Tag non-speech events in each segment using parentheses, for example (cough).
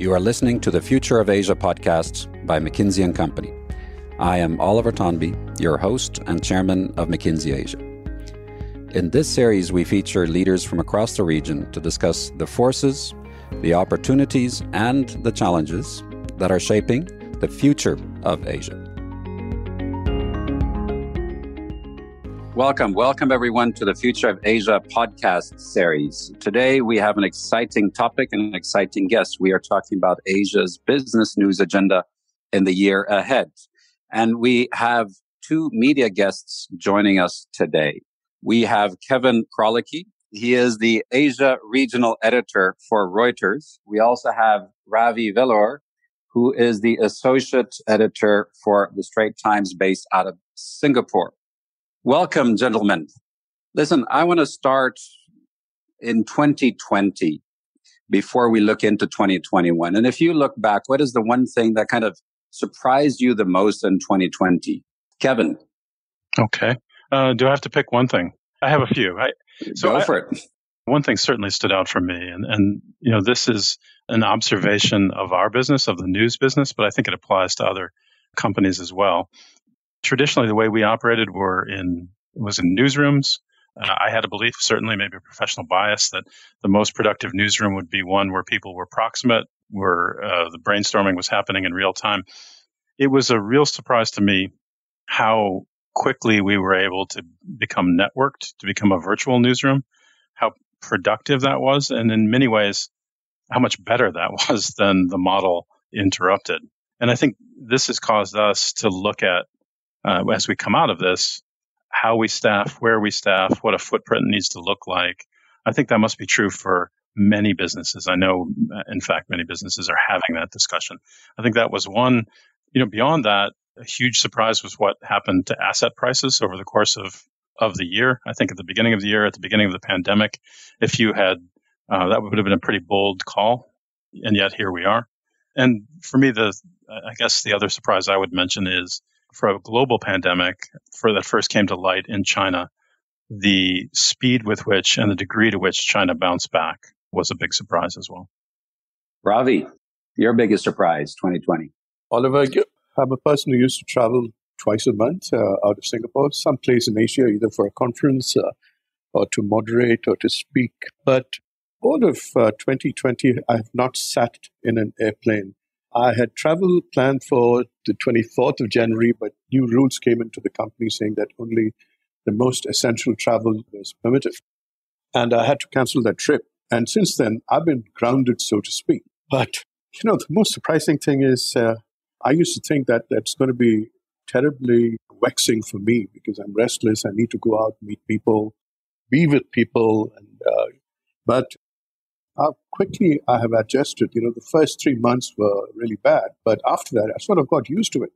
You are listening to the Future of Asia podcast by McKinsey Company. I am Oliver Tonby, your host and chairman of McKinsey Asia. In this series, we feature leaders from across the region to discuss the forces, the opportunities, and the challenges that are shaping the future of Asia. Welcome, welcome everyone to the Future of Asia podcast series. Today we have an exciting topic and an exciting guest. We are talking about Asia's business news agenda in the year ahead. And we have two media guests joining us today. We have Kevin Krolicki. He is the Asia regional editor for Reuters. We also have Ravi Velloor, who is the associate editor for the Straits Times based out of Singapore. Welcome, gentlemen. Listen, I want to start in 2020 before we look into 2021. And if you look back, what is the one thing that kind of surprised you the most in 2020? Kevin. Okay. Uh, do I have to pick one thing? I have a few. I, (laughs) so Go I, for it. One thing certainly stood out for me, and, and you know this is an observation of our business, of the news business, but I think it applies to other companies as well traditionally the way we operated were in was in newsrooms. Uh, I had a belief, certainly maybe a professional bias, that the most productive newsroom would be one where people were proximate, where uh, the brainstorming was happening in real time. It was a real surprise to me how quickly we were able to become networked, to become a virtual newsroom, how productive that was, and in many ways, how much better (laughs) that was than the model interrupted. And I think this has caused us to look at uh, as we come out of this, how we staff, where we staff, what a footprint needs to look like. I think that must be true for many businesses. I know, uh, in fact, many businesses are having that discussion. I think that was one. You know, beyond that, a huge surprise was what happened to asset prices over the course of of the year. I think at the beginning of the year, at the beginning of the pandemic, if you had uh, that would have been a pretty bold call, and yet here we are. And for me, the I guess the other surprise I would mention is for a global pandemic for that first came to light in China, the speed with which and the degree to which China bounced back was a big surprise as well. Ravi, your biggest surprise 2020? Oliver, I'm a person who used to travel twice a month uh, out of Singapore, someplace in Asia, either for a conference uh, or to moderate or to speak. But all of uh, 2020, I have not sat in an airplane I had travel planned for the 24th of January, but new rules came into the company saying that only the most essential travel was permitted. And I had to cancel that trip. And since then, I've been grounded, so to speak. But, you know, the most surprising thing is uh, I used to think that that's going to be terribly vexing for me because I'm restless. I need to go out, meet people, be with people. And, uh, but how quickly I have adjusted. You know, the first three months were really bad, but after that, I sort of got used to it.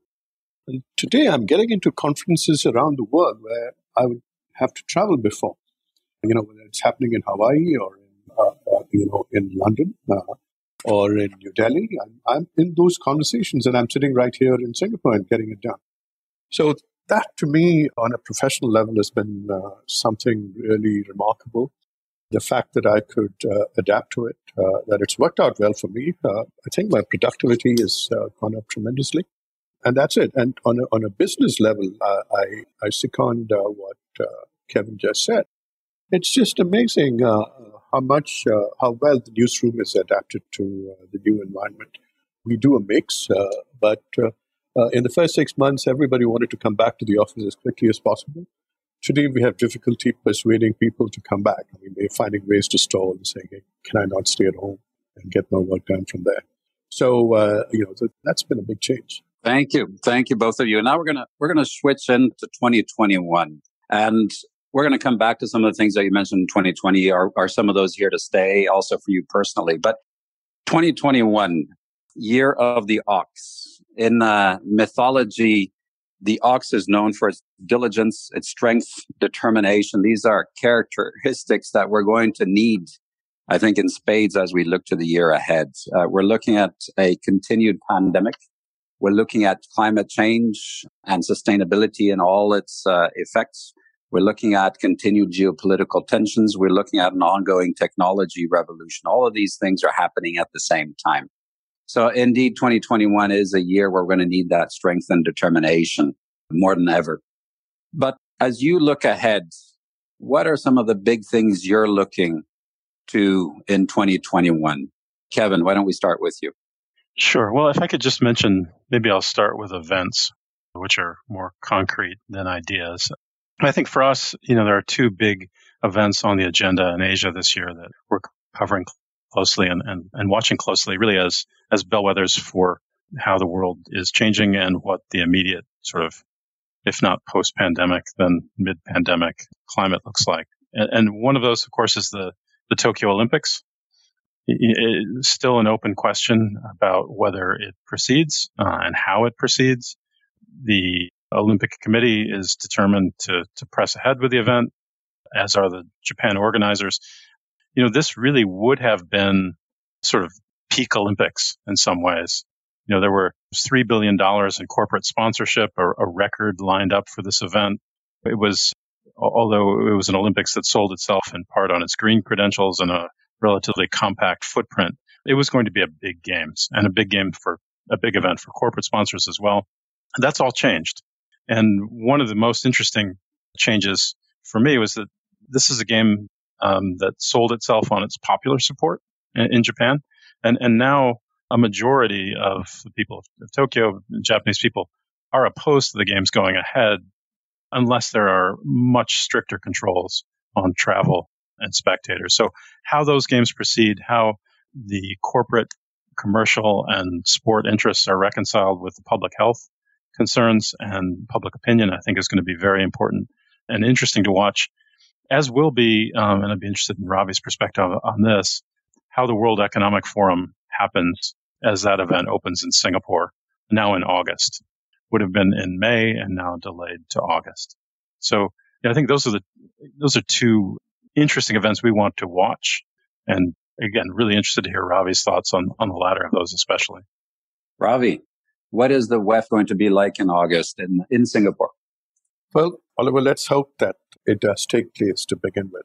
And today I'm getting into conferences around the world where I would have to travel before. You know, whether it's happening in Hawaii or in, uh, uh, you know, in London uh, or in New Delhi, I'm, I'm in those conversations and I'm sitting right here in Singapore and getting it done. So that to me on a professional level has been uh, something really remarkable the fact that I could uh, adapt to it, uh, that it's worked out well for me. Uh, I think my productivity has uh, gone up tremendously. And that's it. And on a, on a business level, uh, I, I second uh, what Kevin just said. It's just amazing how much, how well the newsroom is adapted to the new environment. We do a mix, but in the first six months, everybody wanted to come back to the office as quickly as possible. Today, we have difficulty persuading people to come back. I mean, they're finding ways to stall and saying, hey, can I not stay at home and get my work done from there? So, uh, you know, that's been a big change. Thank you. Thank you, both of you. And now we're going to, we're going to switch into 2021 and we're going to come back to some of the things that you mentioned in 2020 are, are some of those here to stay also for you personally, but 2021 year of the ox in uh, mythology the ox is known for its diligence, its strength, determination. These are characteristics that we're going to need, I think, in spades as we look to the year ahead. Uh, we're looking at a continued pandemic. We're looking at climate change and sustainability and all its uh, effects. We're looking at continued geopolitical tensions. We're looking at an ongoing technology revolution. All of these things are happening at the same time. So indeed, 2021 is a year where we're going to need that strength and determination more than ever. But as you look ahead, what are some of the big things you're looking to in 2021? Kevin, why don't we start with you? Sure. Well, if I could just mention, maybe I'll start with events, which are more concrete than ideas. I think for us, you know, there are two big events on the agenda in Asia this year that we're covering closely and, and, and watching closely, really as, as bellwethers for how the world is changing and what the immediate sort of, if not post pandemic, then mid pandemic climate looks like. And, and one of those, of course, is the, the Tokyo Olympics. It's still an open question about whether it proceeds uh, and how it proceeds. The Olympic Committee is determined to, to press ahead with the event, as are the Japan organizers. You know, this really would have been sort of peak Olympics in some ways. You know, there were $3 billion in corporate sponsorship, a, a record lined up for this event. It was, although it was an Olympics that sold itself in part on its green credentials and a relatively compact footprint, it was going to be a big games and a big game for a big event for corporate sponsors as well. That's all changed. And one of the most interesting changes for me was that this is a game um, that sold itself on its popular support in, in, Japan, and and now a majority of the people of Tokyo, Japanese people, are opposed to the games going ahead unless there are much stricter controls on travel and spectators. So how those games proceed, how the corporate, commercial, and sport interests are reconciled with the public health concerns and public opinion, I think is going to be very important and interesting to watch, as will be, um, and I'd be interested in Ravi's perspective on this, how the World Economic Forum happens as that event opens in Singapore now in August. Would have been in May and now delayed to August. So yeah, I think those are the those are two interesting events we want to watch. And again, really interested to hear Ravi's thoughts on on the latter of those, especially. Ravi, what is the WEF going to be like in August in, in Singapore? Well, Oliver, let's hope that it does take place to begin with.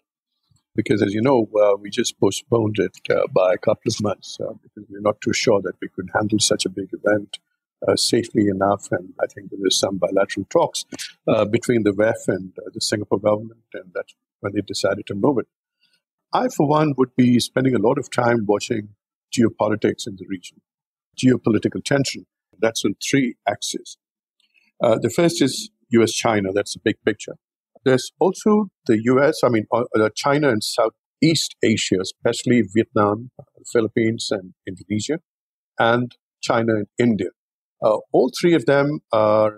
Because as you know, uh, we just postponed it uh, by a couple of months uh, because we're not too sure that we could handle such a big event uh, safely enough. And I think there is some bilateral talks uh, between the WEF and the Singapore government, and that's when they decided to move it. I, for one, would be spending a lot of time watching geopolitics in the region, geopolitical tension that's on three axes. Uh, the first is US China, that's the big picture. There's also the US, I mean, uh, uh, China and Southeast Asia, especially Vietnam, Philippines, and Indonesia, and China and India. Uh, all three of them are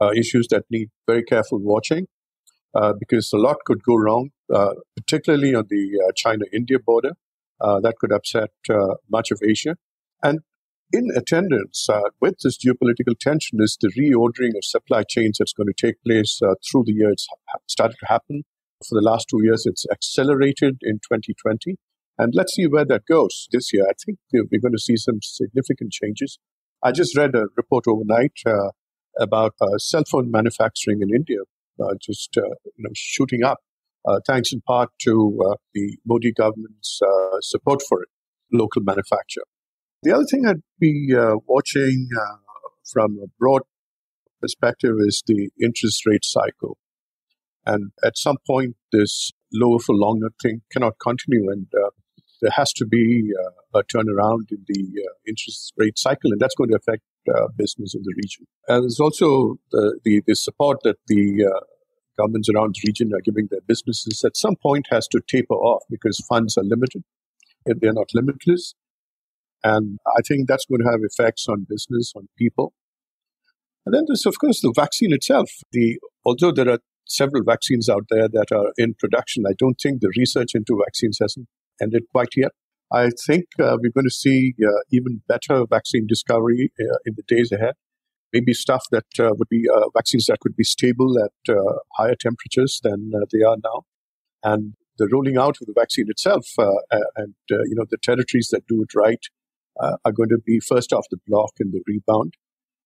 uh, issues that need very careful watching uh, because a lot could go wrong, particularly on the China India border. that could upset much of Asia. And in attendance uh, with this geopolitical tension is the reordering of supply chains that's going to take place uh, through the year. It's started to happen for the last two years. It's accelerated in 2020. And let's see where that goes this year. I think we're going to see some significant changes. I just read a report overnight uh, about uh, cell phone manufacturing in India uh, just uh, you know shooting up, thanks in part to the Modi government's support for it, local manufacture. The other thing I'd be uh, watching uh, from a broad perspective is the interest rate cycle. And at some point, this lower for longer thing cannot continue, and uh, there has to be uh, a turnaround in the uh, interest rate cycle, and that's going to affect uh, business in the region. And there's also the, the, the support that the governments around the region are giving their businesses at some point has to taper off because funds are limited. They're not limitless. And I think that's going to have effects on business, on people. And then there's, of course, the vaccine itself. The, although there are several vaccines out there that are in production, I don't think the research into vaccines hasn't ended quite yet. I think uh, we're going to see uh, even better vaccine discovery uh, in the days ahead. Maybe stuff that uh, would be uh, vaccines that could be stable at uh, higher temperatures than they are now. And the rolling out of the vaccine itself and you know the territories that do it right uh, are going to be first off the block in the rebound.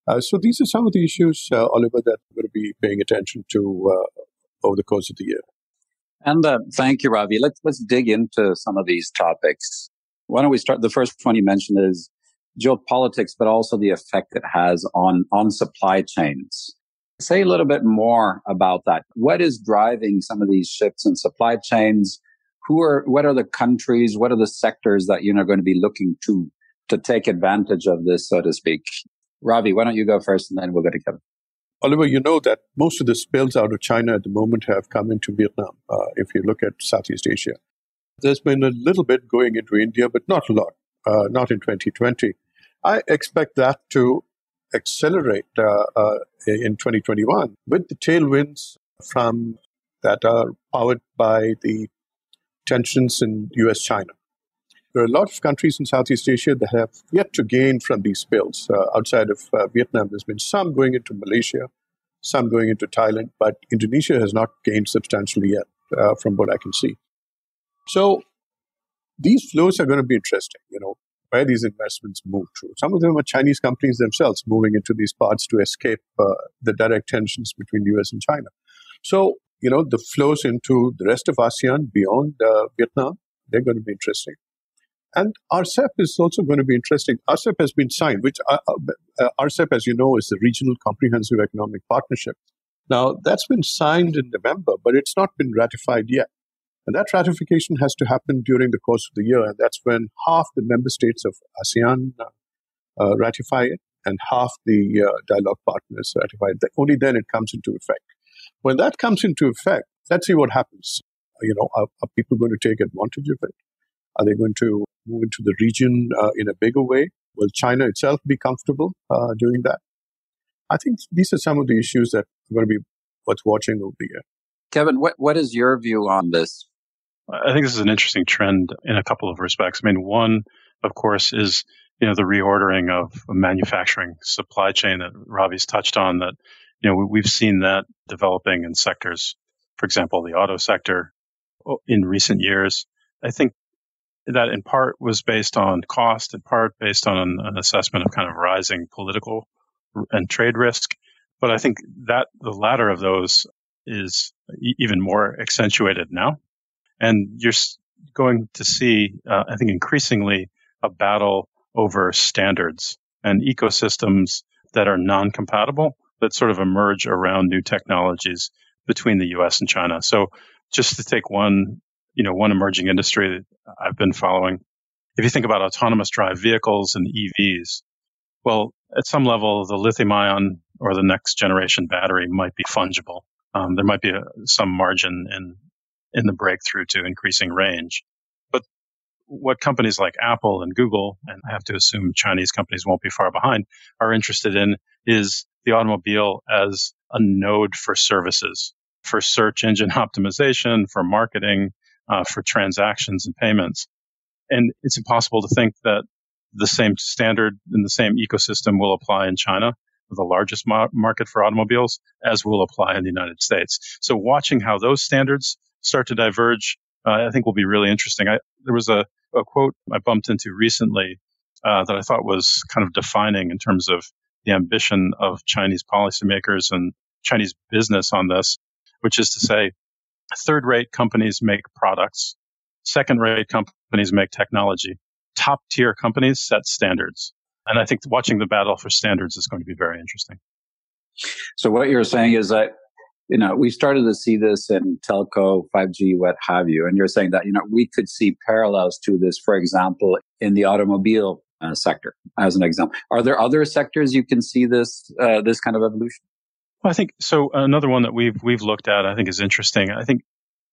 Uh, so these are some of the issues, uh, Oliver, that we're going to be paying attention to uh, over the course of the year. And uh, thank you, Ravi. Let's let's dig into some of these topics. Why don't we start? The first one you mentioned is geopolitics, but also the effect it has on, on supply chains. Say a little bit more about that. What is driving some of these shifts in supply chains? Who are, what are the countries? What are the sectors that you're going to be looking to, to take advantage of this, so to speak? Ravi, why don't you go first and then we'll go to Kevin. Oliver, you know that most of the spills out of China at the moment have come into Vietnam, uh, if you look at Southeast Asia. There's been a little bit going into India, but not a lot, uh, not in 2020. I expect that to accelerate uh, uh in 2021 with the tailwinds from that are powered by the tensions in US China. There are a lot of countries in Southeast Asia that have yet to gain from these spills. Uh, outside of uh, Vietnam, there's been some going into Malaysia, some going into Thailand, but Indonesia has not gained substantially yet, uh, from what I can see. So these flows are going to be interesting, you know, where these investments move to. Some of them are Chinese companies themselves moving into these parts to escape uh, the direct tensions between the US and China. So, you know, the flows into the rest of ASEAN beyond uh, Vietnam, they're going to be interesting. And RCEP is also going to be interesting. RCEP has been signed, which uh, uh, RCEP, as you know, is the Regional Comprehensive Economic Partnership. Now, that's been signed in November, but it's not been ratified yet. And that ratification has to happen during the course of the year. And that's when half the member states of ASEAN uh, uh ratify it and half the uh, dialogue partners ratify it. Only then it comes into effect. When that comes into effect, let's see what happens. You know, are, are people going to take advantage of it? Are they going to move into the region uh, in a bigger way? Will China itself be comfortable uh, doing that? I think these are some of the issues that are going to be worth watching over the year. Kevin, what, what is your view on this? I think this is an interesting trend in a couple of respects. I mean, one, of course, is you know the reordering of a manufacturing supply chain that Ravi's touched on. That you know we've seen that developing in sectors, for example, the auto sector, in recent years. I think that in part was based on cost, in part based on an assessment of kind of rising political and trade risk. But I think that the latter of those is even more accentuated now. And you're going to see, uh, I think, increasingly a battle over standards and ecosystems that are non compatible that sort of emerge around new technologies between the US and China. So just to take one you know, one emerging industry that I've been following. If you think about autonomous drive vehicles and EVs, well, at some level, the lithium ion or the next generation battery might be fungible. Um, there might be a, some margin in in the breakthrough to increasing range. But what companies like Apple and Google, and I have to assume Chinese companies won't be far behind, are interested in is the automobile as a node for services, for search engine (laughs) optimization, for marketing, uh, for transactions and payments. And it's impossible to think that the same standard and the same ecosystem will apply in China, the largest ma- market for automobiles, as will apply in the United States. So watching how those standards start to diverge, uh, I think will be really interesting. I, there was a, a, quote I bumped into recently uh, that I thought was kind of defining in terms of the ambition of Chinese policymakers and Chinese business on this, which is to say, Third rate companies make products. Second rate companies make technology. Top tier companies set standards. And I think watching the battle for standards is going to be very interesting. So what you're saying is that, you know, we started to see this in telco, 5G, what have you. And you're saying that, you know, we could see parallels to this, for example, in the automobile uh, sector, as an example. Are there other sectors you can see this, uh, this kind of evolution? Well, I think so. Another one that we've we've looked at, I think, is interesting. I think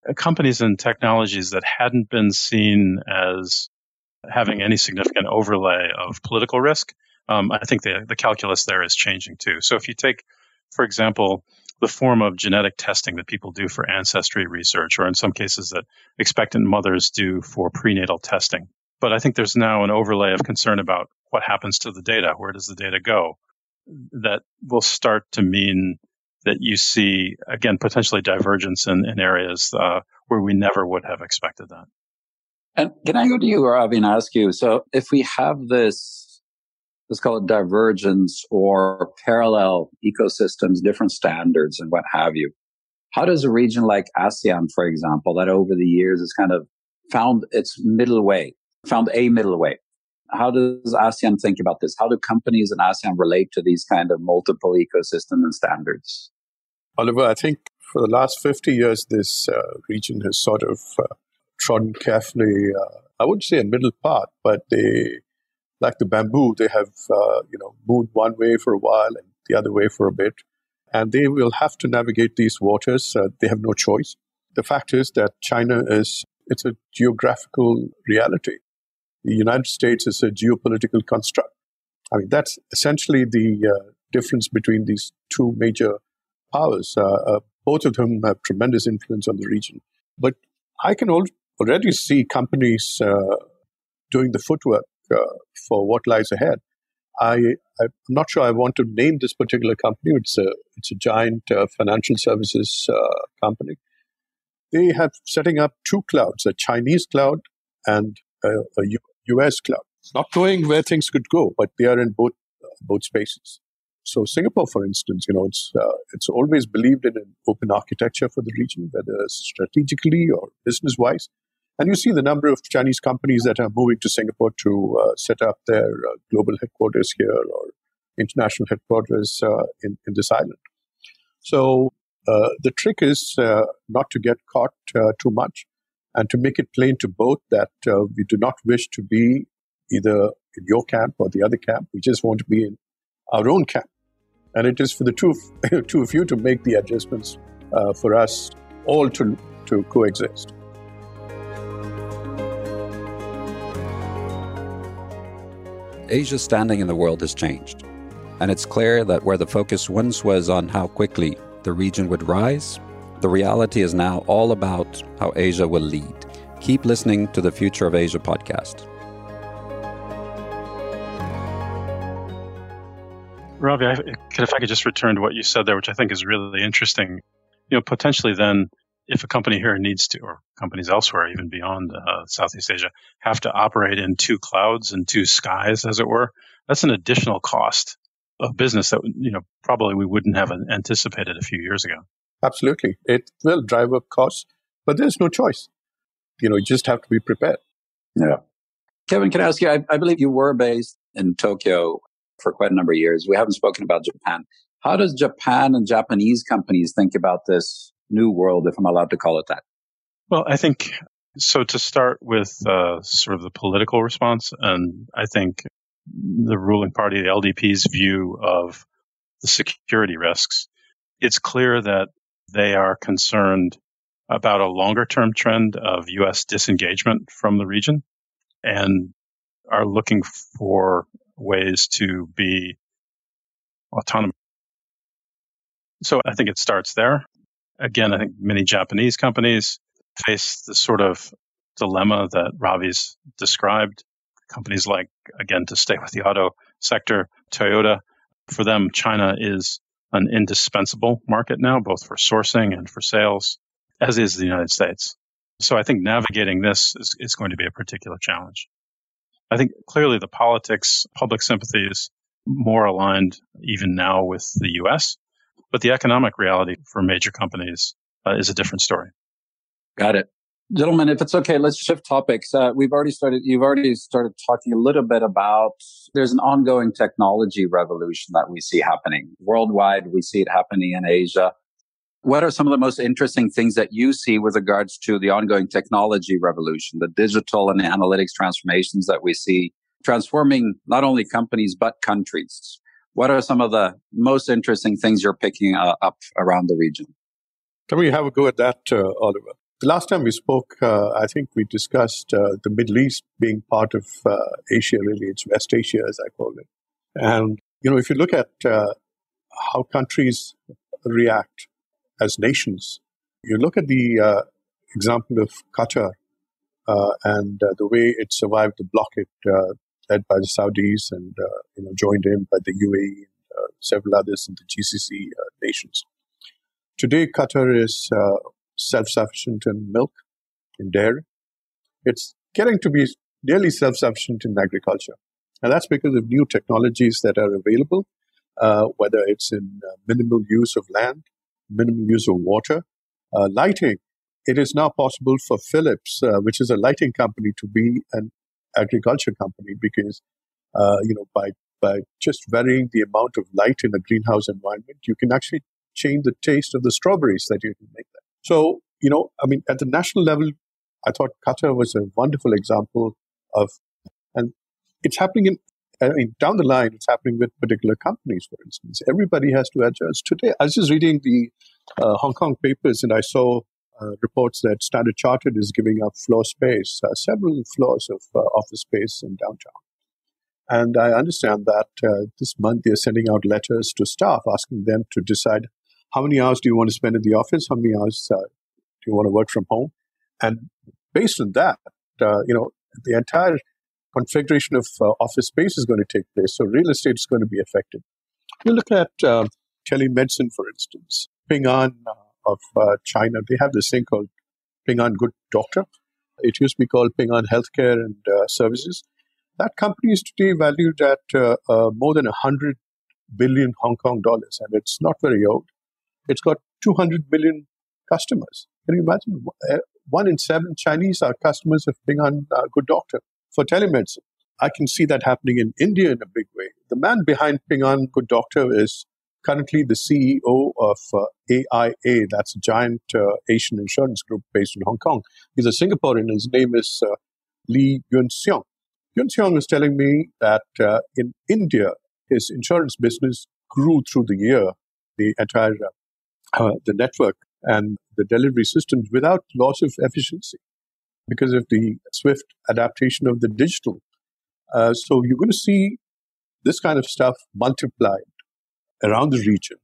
uh, companies and technologies that hadn't been seen as having any significant overlay of political risk, um, I think the the calculus there is changing too. So if you take, for example, the form of genetic testing that people do for ancestry research, or in some cases that expectant mothers do for prenatal testing. But I think there's now an overlay of concern about what happens to the data. Where does the data go? That will start to mean that you see again potentially divergence in, in areas uh, where we never would have expected that. And can I go to you, Ravi, and ask you? So, if we have this, let's call it divergence or parallel ecosystems, different standards, and what have you, how does a region like ASEAN, for example, that over the years has kind of found its middle way, found a middle way, How does ASEAN think about this? How do companies in ASEAN relate to these kind of multiple ecosystem and standards? Oliver, I think for the last 50 years, this uh, region has sort of uh, trodden carefully, uh, I wouldn't say a middle path, but they, like the bamboo, they have, uh, you know, moved one way for a while and the other way for a bit. And they will have to navigate these waters. Uh, they have no choice. The fact is that China is, it's a geographical reality. The United States is a geopolitical construct. I mean, that's essentially the uh, difference between these two major powers. Uh, uh, both of them have tremendous influence on the region. But I can al- already see companies uh, doing the footwork uh, for what lies ahead. I, I'm not sure I want to name this particular company. It's a, it's a giant financial services company. They have setting up two clouds, a Chinese cloud and a, a US cloud. Not knowing where things could go, but they are in both both spaces. So Singapore, for instance, you know, it's uh, it's always believed in an open architecture for the region, whether strategically or business-wise. And you see the number of Chinese companies that are moving to Singapore to uh, set up their uh, global headquarters here or international headquarters uh, in, in this island. So uh, the trick is uh, not to get caught too much and to make it plain to both that we do not wish to be either in your camp or the other camp. We just want to be in our own camp. And it is for the two of, (laughs) two of you to make the adjustments uh, for us all to, to coexist. Asia's standing in the world has changed. And it's clear that where the focus once was on how quickly the region would rise, the reality is now all about how Asia will lead. Keep listening to the Future of Asia podcast. Ravi, if I could just return to what you said there, which I think is really interesting. You know, potentially then, if a company here needs to, or companies elsewhere, even beyond uh, Southeast Asia, have to operate in two clouds and two skies, as it were, that's an additional cost of business that you know probably we wouldn't have anticipated a few years ago. Absolutely, it will drive up costs, but there's no choice. You know, you just have to be prepared. Yeah. Kevin, can I ask you? I, I believe you were based in Tokyo for quite a number of years. We haven't spoken about Japan. How does Japan and Japanese companies think about this new world, if I'm allowed to call it that? Well, I think so. To start with, uh, sort of the political response, and I think the ruling party, the LDP's view of the security risks, it's clear that they are concerned about a longer term trend of U.S. disengagement from the region and are looking for ways to be autonomous. So I think it starts there. Again, I think many Japanese companies face the sort of dilemma that Ravi's described. Companies like, again, to stay with the auto sector, Toyota, for them, China is an indispensable market now, both for sourcing and for sales, as is the United States. So I think navigating this is, is going to be a particular challenge. I think clearly the politics, public sympathy is more aligned even now with the US, but the economic reality for major companies uh, is a different story. Got it. Gentlemen, if it's okay, let's shift topics. Uh, we've already started, you've already started talking a little bit about there's an ongoing technology revolution that we see happening worldwide. We see it happening in Asia. What are some of the most interesting things that you see with regards to the ongoing technology revolution, the digital and analytics transformations that we see transforming not only companies, but countries? What are some of the most interesting things you're picking uh, up around the region? Can we have a go at that, uh, Oliver? The last time we spoke, uh, I think we discussed uh, the Middle East being part of uh, Asia, really. It's West Asia, as I call it. And, you know, if you look at uh, how countries react as nations. You look at the uh, example of Qatar uh, and the way it survived the blockade led by the Saudis and you know joined in by the UAE and several others in the GCC nations. Today, Qatar is self-sufficient in milk, in dairy. It's getting to be nearly self-sufficient in agriculture, and that's because of new technologies that are available, whether it's in minimal use of land minimal use of water. Uh, lighting, it is now possible for Philips, uh, which is a lighting company, to be an agriculture company because, uh, you know, by by just varying the amount of light in a greenhouse environment, you can actually change the taste of the strawberries that you can make them. So, you know, I mean, at the national level, I thought Qatar was a wonderful example of, and it's happening in, I mean, down the line, it's happening with particular companies, for instance. Everybody has to adjust. Today, I was just reading the uh, Hong Kong papers and I saw uh, reports that Standard Chartered is giving up floor space, uh, several floors of uh, office space in downtown. And I understand that uh, this month they're sending out letters to staff asking them to decide how many hours do you want to spend in the office, how many hours uh, do you want to work from home, and based on that, uh, you know, the entire configuration of uh, office space is going to take place. So real estate is going to be affected. You look at uh, telemedicine, for instance. Ping An uh, of China, they have this thing called Ping An Good Doctor. It used to be called Ping An Healthcare and Services that company is today valued at uh, uh, more than 100 billion Hong Kong dollars, and it's not very old. It's got 200 million customers. Can you imagine? Uh, one in seven Chinese are customers of Ping An uh, Good Doctor for telemedicine. I can see that happening in India in a big way. The man behind Ping An Good Doctor is currently the CEO of uh, AIA, that's a giant uh, Asian insurance group based in Hong Kong. He's a Singaporean. His name is uh, Lee Yuan Siong. Yuan Siong was telling me that uh, in India, his insurance business grew through the year, the entire uh, the network and the delivery systems without loss of efficiency because of the swift adaptation of the digital. Uh, so you're going to see this kind of stuff multiplied around the region.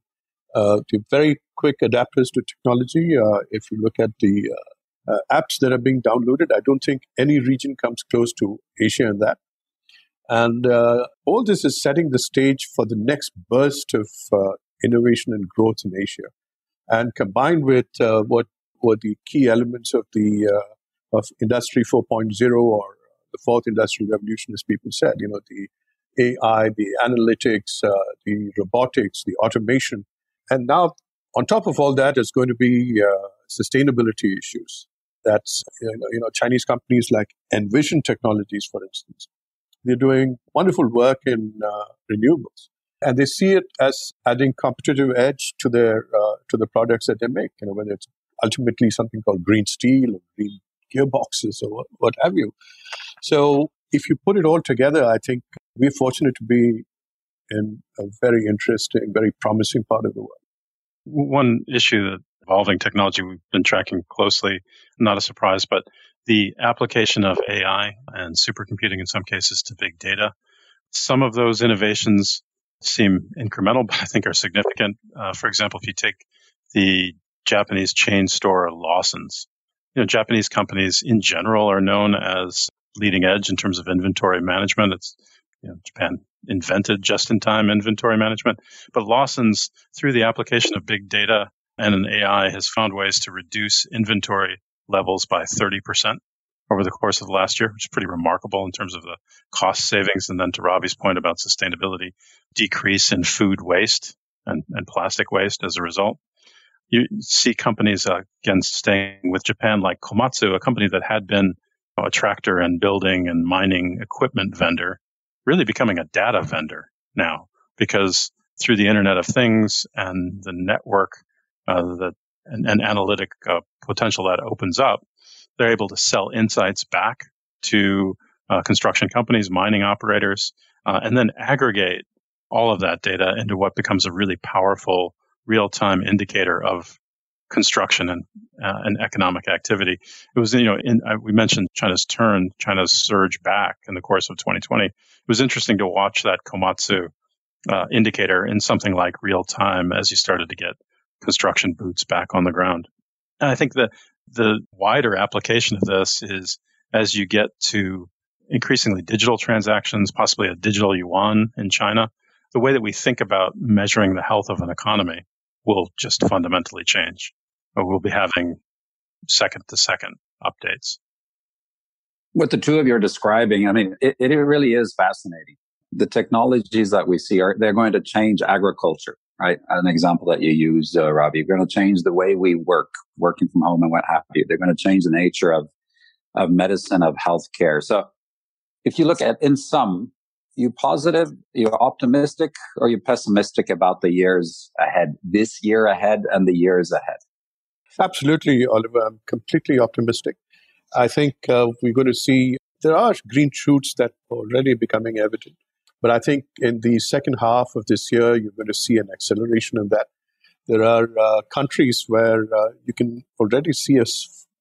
Uh, the very quick adapters to technology. Uh, if you look at the uh, uh, apps that are being downloaded. I don't think any region comes close to Asia in that. And uh, all this is setting the stage for the next burst of uh, innovation and growth in Asia. And combined with uh, what were the key elements of the uh, of Industry 4.0 or the fourth industrial revolution, as people said, you know, the AI, the analytics, uh, the robotics, the automation. And now, on top of all that, is going to be sustainability issues. That's, you know, you know, Chinese companies like Envision Technologies, for instance. They're doing wonderful work in uh, renewables. And they see it as adding competitive edge to their uh, to the products that they make. You know, whether it's ultimately something called green steel or green gearboxes or what, have you. So if you put it all together, I think we're fortunate to be in a very interesting, very promising part of the world. One issue that evolving technology we've been tracking closely. Not a surprise, but the application of AI and supercomputing in some cases to big data. Some of those innovations seem incremental, but I think are significant. Uh, for example, if you take the Japanese chain store Lawson's, you know, Japanese companies in general are known as leading edge in terms of inventory management. It's you know, Japan invented just-in-time inventory management, but Lawson's through the application of big data and an AI has found ways to reduce inventory levels by 30% over the course of the last year, which is pretty remarkable in terms of the cost savings. And then to Ravi's point about sustainability, decrease in food waste and, and plastic waste as a result. You see companies, uh, again, staying with Japan like Komatsu, a company that had been a tractor and building and mining equipment vendor, really becoming a data vendor now because through the Internet of Things and the network uh, the and, and analytic uh, potential that opens up, they're able to sell insights back to uh, construction companies, mining operators, uh, and then aggregate all of that data into what becomes a really powerful real-time indicator of construction and uh, and economic activity. It was you know in, uh, we mentioned China's turn, China's surge back in the course of 2020. It was interesting to watch that Komatsu uh, indicator in something like real time as you started to get construction boots back on the ground. And I think the the wider application of this is as you get to increasingly digital transactions, possibly a digital yuan in China, the way that we think about measuring the health of an economy will just fundamentally change. We'll be having second to second updates. What the two of you are describing, I mean, it, it really is fascinating. The technologies that we see are, they're going to change agriculture An example that you used, uh, Ravi, you're going to change the way we work, working from home and what have you. They're going to change the nature of, of medicine, of healthcare. So If you look at in sum, you positive, you're optimistic, or you're pessimistic about the years ahead, this year ahead and the years ahead? Absolutely, Oliver. I'm completely optimistic. I think uh, we're going to see there are green shoots that are already becoming evident. But I think in the second half of this year, you're going to see an acceleration in that. There are uh, countries where uh, you can already see a,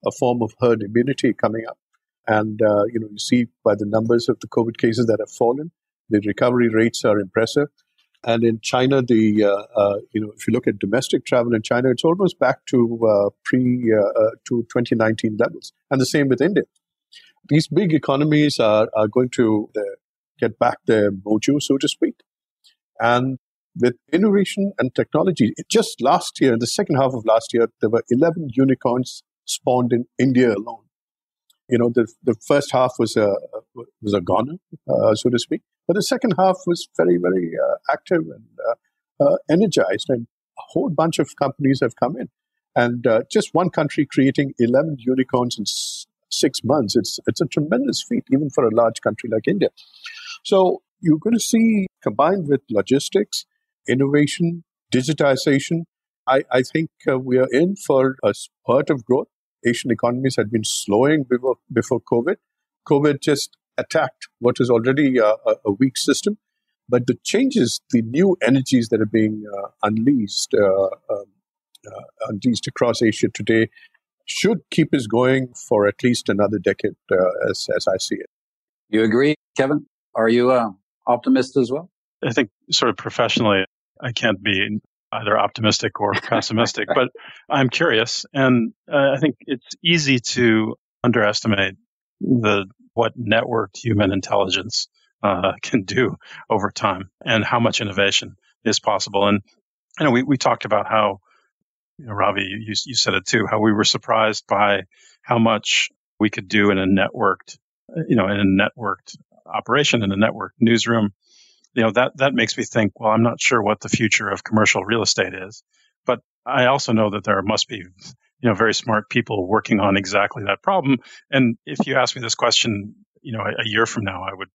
a, form of herd immunity coming up. And, uh, you know, you see by the numbers of the COVID cases that have fallen, the recovery rates are impressive. And in China, the uh, uh, you know if you look at domestic travel in China, it's almost back to uh, pre to 2019 levels, and the same with India. These big economies are are going to get back their mojo, so to speak, and with innovation and technology. Just last year, in the second half of last year, there were 11 unicorns spawned in India alone. You know, the the first half was a was a goner, so to speak but the second half was very, very uh, active and uh, uh, energized, and a whole bunch of companies have come in. And uh, just one country creating 11 unicorns in s- six months, it's, it's a tremendous feat, even for a large country like India. So you're going to see, combined with logistics, innovation, digitization, I, I think uh, we are in for a spurt of growth. Asian economies had been slowing before, before COVID. COVID just attacked what is already a, a weak system. But the changes, the new energies that are being uh, unleashed, uh, um, uh, unleashed across Asia today, should keep us going for at least another decade, uh, as as I see it. You agree, Kevin? Are you an optimist as well? I think, sort of professionally, I can't be either optimistic or (laughs) pessimistic, but I'm curious, and uh, I think it's easy to underestimate the what networked human intelligence uh, can do over time and how much innovation is possible. And you know, we, we talked about how, you know, Ravi, you, you said it too, how we were surprised by how much we could do in a networked, you know, in a networked operation, in a network newsroom. You know, that, that makes me think, well, I'm not sure what the future of commercial real estate is, but I also know that there must be you know, very smart people working on exactly that problem. And if you ask me this question, you know, a, a year from now, I would,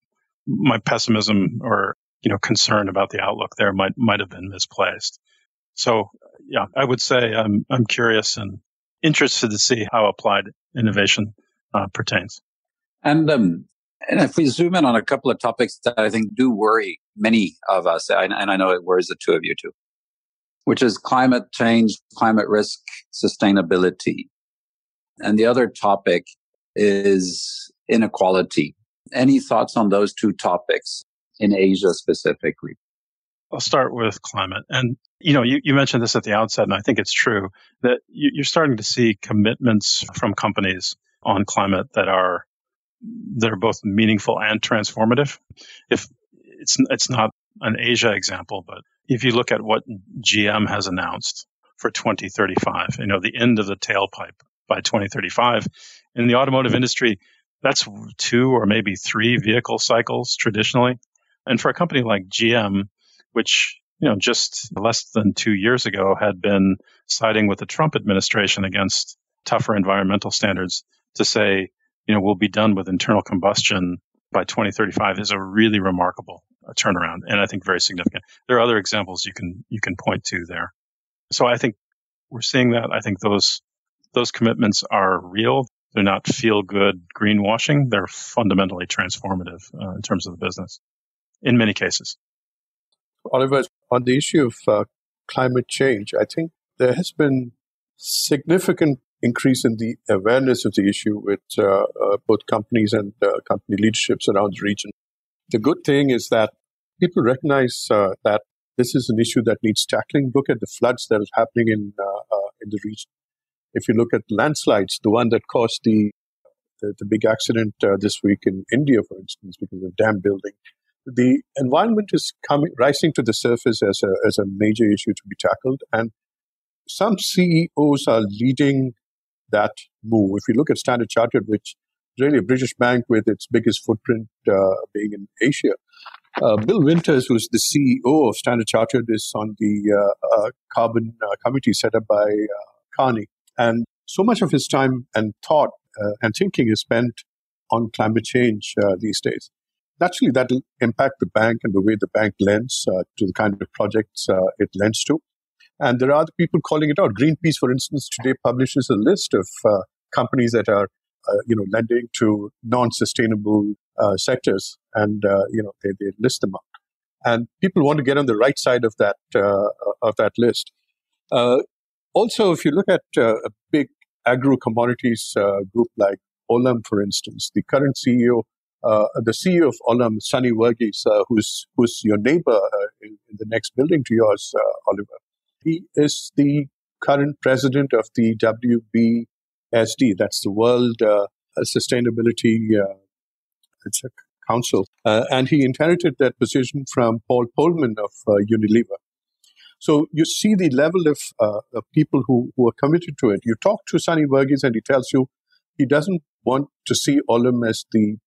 my pessimism or, you know, concern about the outlook there might, might have been misplaced. So yeah, I would say I'm, I'm curious and interested to see how applied innovation uh, pertains. And, um, and if we zoom in on a couple of topics that I think do worry many of us, and I know it worries the two of you too which is climate change, climate risk, sustainability. And the other topic is inequality. Any thoughts on those two topics in Asia specifically? I'll start with climate. And, you know, you, you mentioned this at the outset, and I think it's true that you, you're starting to see commitments from companies on climate that are that are both meaningful and transformative. If it's it's not an Asia example, but if you look at what GM has announced for 2035, you know, the end of the tailpipe by 2035 in the automotive industry, that's two or maybe three vehicle cycles traditionally. And for a company like GM, which, you know, just less than two years ago had been siding with the Trump administration against tougher environmental standards to say, you know, we'll be done with internal combustion by 2035 is a really remarkable uh, turnaround and I think very significant. There are other examples you can you can point to there. So I think we're seeing that. I think those those commitments are real. They're not feel good greenwashing. They're fundamentally transformative uh, in terms of the business in many cases. Oliver, on the issue of uh, climate change, I think there has been significant increase in the awareness of the issue with uh, uh, both companies and uh, company leaderships around the region. The good thing is that people recognize uh, that this is an issue that needs tackling. Look at the floods that are happening in uh, uh, in the region. If you look at landslides, the one that caused the the, the big accident this week in India, for instance, because of dam building, the environment is coming rising to the surface as a as a major issue to be tackled and some CEOs are leading that move. If you look at Standard Chartered, which is really a British bank with its biggest footprint uh, being in Asia, uh, Bill Winters, who's the CEO of Standard Chartered, is on the uh, uh carbon uh, committee set up by uh, Carney. And so much of his time and thought and thinking is spent on climate change these days. Naturally, that will impact the bank and the way the bank lends to the kind of projects it lends to. And there are other people calling it out. Greenpeace, for instance, today publishes a list of uh, companies that are, uh, you know, lending to non-sustainable uh, sectors, and you know they, they list them out. And people want to get on the right side of that of that list. also, if you look at a big agro commodities group like Olam, for instance, the current CEO uh, the CEO of Olam, Sunny Verghese, uh, who's who's your neighbor uh, in, in, the next building to yours, uh, Oliver. He is the current president of the WBSD. That's the World uh, Sustainability it's a Council, and he inherited that position from Paul Polman of Unilever. So you see the level of, of people who, who are committed to it. You talk to Sunny Verghese and he tells you he doesn't want to see Olam as the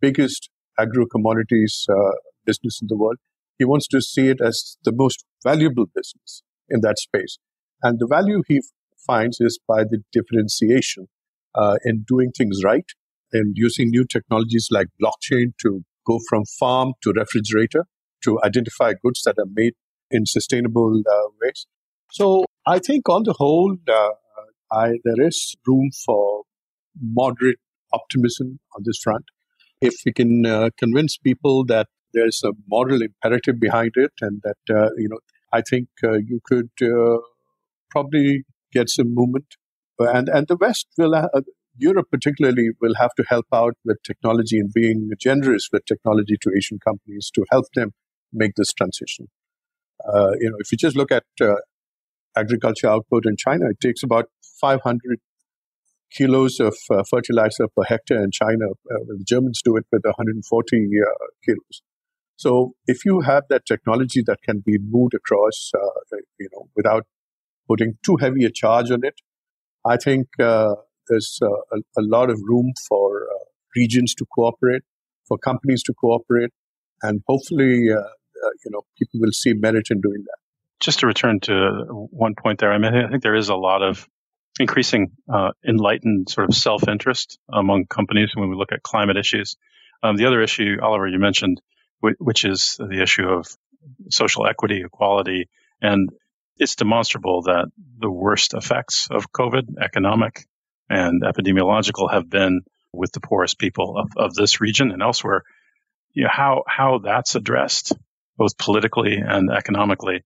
biggest agro commodities uh, business in the world. He wants to see it as the most valuable business in that space. And the value he finds is by the differentiation uh, in doing things right and using new technologies like blockchain to go from farm to refrigerator to identify goods that are made in sustainable uh, ways. So I think on the whole, uh, I, there is room for moderate optimism on this front if we can uh, convince people that there's a moral imperative behind it and that, uh, you know, I think uh, you could uh, probably get some movement. And, and the West will, uh, Europe particularly, will have to help out with technology and being generous with technology to Asian companies to help them make this transition. Uh, you know, if you just look at agriculture output in China, it takes about 500 kilos of uh, fertilizer per hectare in China. Uh, the Germans do it with 140 uh, kilos. So if you have that technology that can be moved across, uh, you know, without putting too heavy a charge on it, I think uh, there's uh, a, a, lot of room for regions to cooperate, for companies to cooperate, and hopefully, you know, people will see merit in doing that. Just to return to one point there, I mean, I think there is a lot of increasing uh, enlightened sort of self-interest among companies when we look at climate issues. Um, the other issue, Oliver, you mentioned, which is the issue of social equity, equality, and it's demonstrable that the worst effects of COVID, economic and epidemiological, have been with the poorest people of, of this region and elsewhere. You know, how how that's addressed, both politically and economically,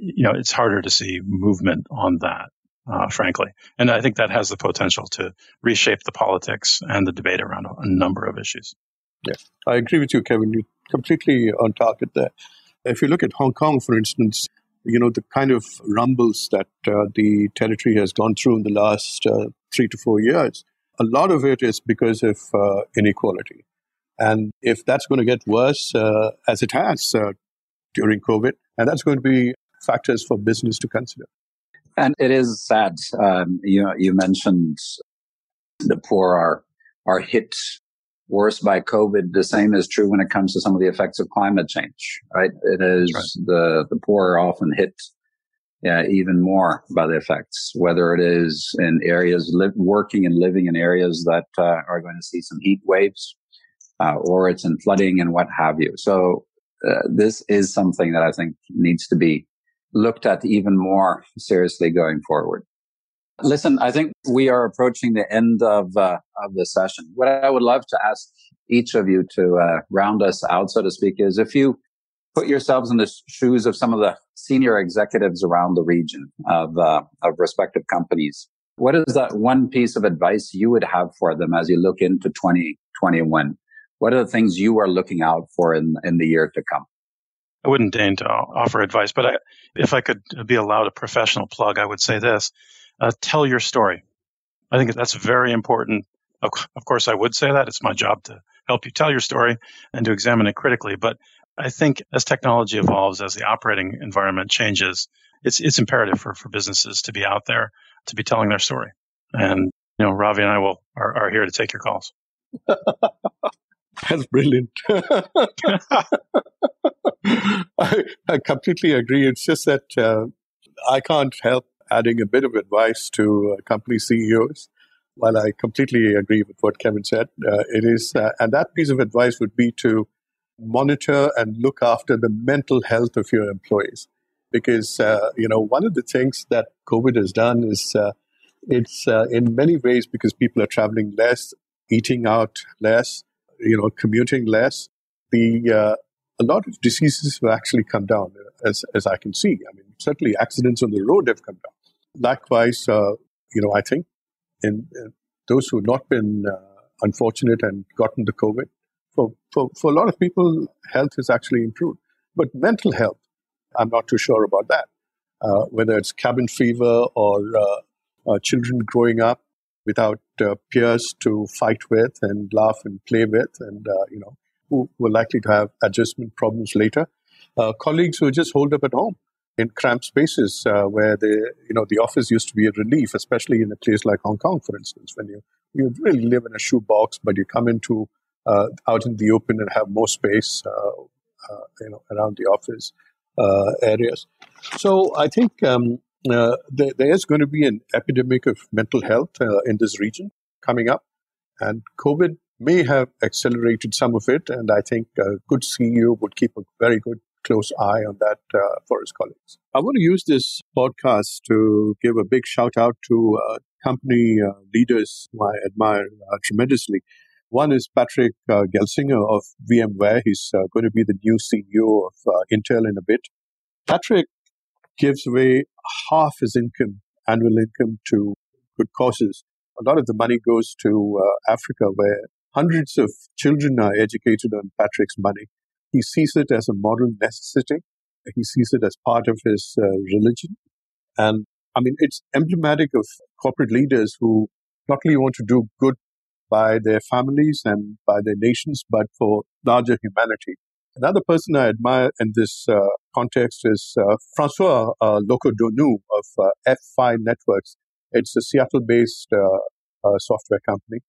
you know, it's harder to see movement on that uh, frankly. And I think that has the potential to reshape the politics and the debate around a number of issues. Yes, I agree with you, Kevin. You're completely on target there. If you look at Hong Kong, for instance, you know, the kind of rumbles that uh, the territory has gone through in the last uh, three to four years, a lot of it is because of uh, inequality. And if that's going to get worse, uh, as it has uh, during COVID, and that's going to be factors for business to consider. And it is sad. Um, you you mentioned the poor are are hit worse by COVID. The same is true when it comes to some of the effects of climate change. Right? It is right. the the poor are often hit. Yeah, even more by the effects, whether it is in areas li- working and living in areas that uh, are going to see some heat waves, uh, or it's in flooding and what have you. So uh, this is something that I think needs to be looked at even more seriously going forward. Listen, I think we are approaching the end of uh, of the session. What I would love to ask each of you to uh, round us out, so to speak, is if you put yourselves in the shoes of some of the senior executives around the region of uh, of respective companies, what is that one piece of advice you would have for them as you look into 2021? What are the things you are looking out for in in the year to come? I wouldn't deign to offer advice, but I, if I could be allowed a professional plug, I would say this uh, tell your story. I think that's very important. Of, of course, I would say that. It's my job to help you tell your story and to examine it critically. But I think as technology evolves, as the operating environment changes, it's, it's imperative for, for businesses to be out there, to be telling their story. And, you know, Ravi and I will, are, are here to take your calls. (laughs) That's brilliant. (laughs) I, I, completely agree. It's just that uh, I can't help adding a bit of advice to uh, company CEOs. while I completely agree with what Kevin said, uh, it is, uh, and that piece of advice would be to monitor and look after the mental health of your employees. Because, uh, you know, one of the things that COVID has done is uh, it's uh, in many ways because people are traveling less, eating out less, you know, commuting less. The a lot of diseases have actually come down, as as I can see. I mean, certainly accidents on the road have come down. Likewise, uh, you know, I think in, those who have not been uh, unfortunate and gotten the COVID, for, for, for a lot of people, health has actually improved. But mental health, I'm not too sure about that. Uh, whether it's cabin fever or uh, uh, children growing up without uh, peers to fight with and laugh and play with, and you know who were likely to have adjustment problems later. Colleagues who are just holed up at home in cramped spaces where the you know the office used to be a relief, especially in a place like Hong Kong, for instance, when you you really live in a shoebox, but you come into uh, out in the open and have more space, uh, uh, you know, around the office areas. So I think um, there, there is going to be an epidemic of mental health in this region coming up, and COVID may have accelerated some of it. And I think a good CEO would keep a very good close eye on that uh, for his colleagues. I want to use this podcast to give a big shout out to uh, company uh, leaders who I admire tremendously. One is Patrick uh, Gelsinger of VMware. He's uh, going to be the new CEO of uh, Intel in a bit. Patrick gives away half his income, annual income, to good causes. A lot of the money goes to uh, Africa, where hundreds of children are educated on Patrick's money. He sees it as a moral necessity. He sees it as part of his uh, religion. And I mean, it's emblematic of corporate leaders who not only want to do good by their families and by their nations, but for larger humanity. Another person I admire in this uh, context is uh, Francois uh, Locoh-Donou of uh, F5 Networks. It's a Seattle based uh, uh, software company.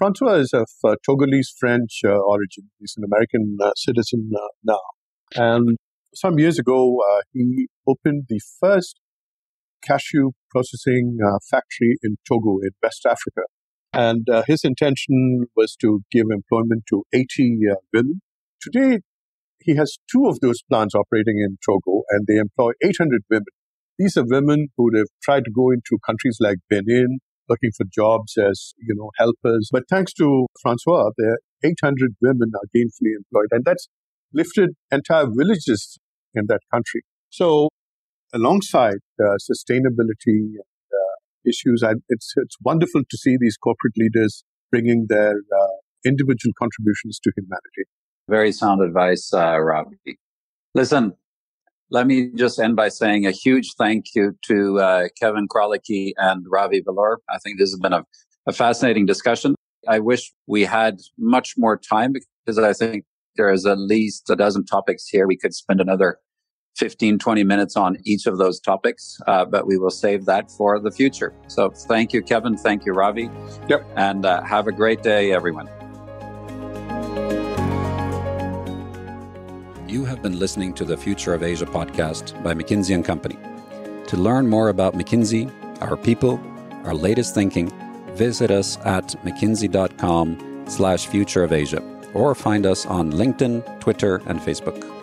Francois is of uh, Togolese French origin. He's an American citizen now. And some years ago, he opened the first cashew processing factory in Togo in West Africa. And uh, his intention was to give employment to 80 uh, women. Today, he has two of those plants operating in Togo, and they employ 800 women. These are women who have tried to go into countries like Benin, looking for jobs as you know helpers. But thanks to Francois, there 800 women are gainfully employed, and that's lifted entire villages in that country. So, alongside uh, sustainability issues. And it's, it's wonderful to see these corporate leaders bringing their uh, individual contributions to humanity. Very sound advice, uh, Ravi. Listen, let me just end by saying a huge thank you to uh, Kevin Krolicki and Ravi Velloor. I think this has been a, a fascinating discussion. I wish we had much more time because I think there is at least a dozen topics here. We could spend another 15, 20 minutes on each of those topics, uh, but we will save that for the future. So thank you, Kevin. Thank you, Ravi. Yep. And uh, have a great day, everyone. You have been listening to the Future of Asia podcast by McKinsey and Company. To learn more about McKinsey, our people, our latest thinking, visit us at mckinsey.com slash future of Asia or find us on LinkedIn, Twitter, and Facebook.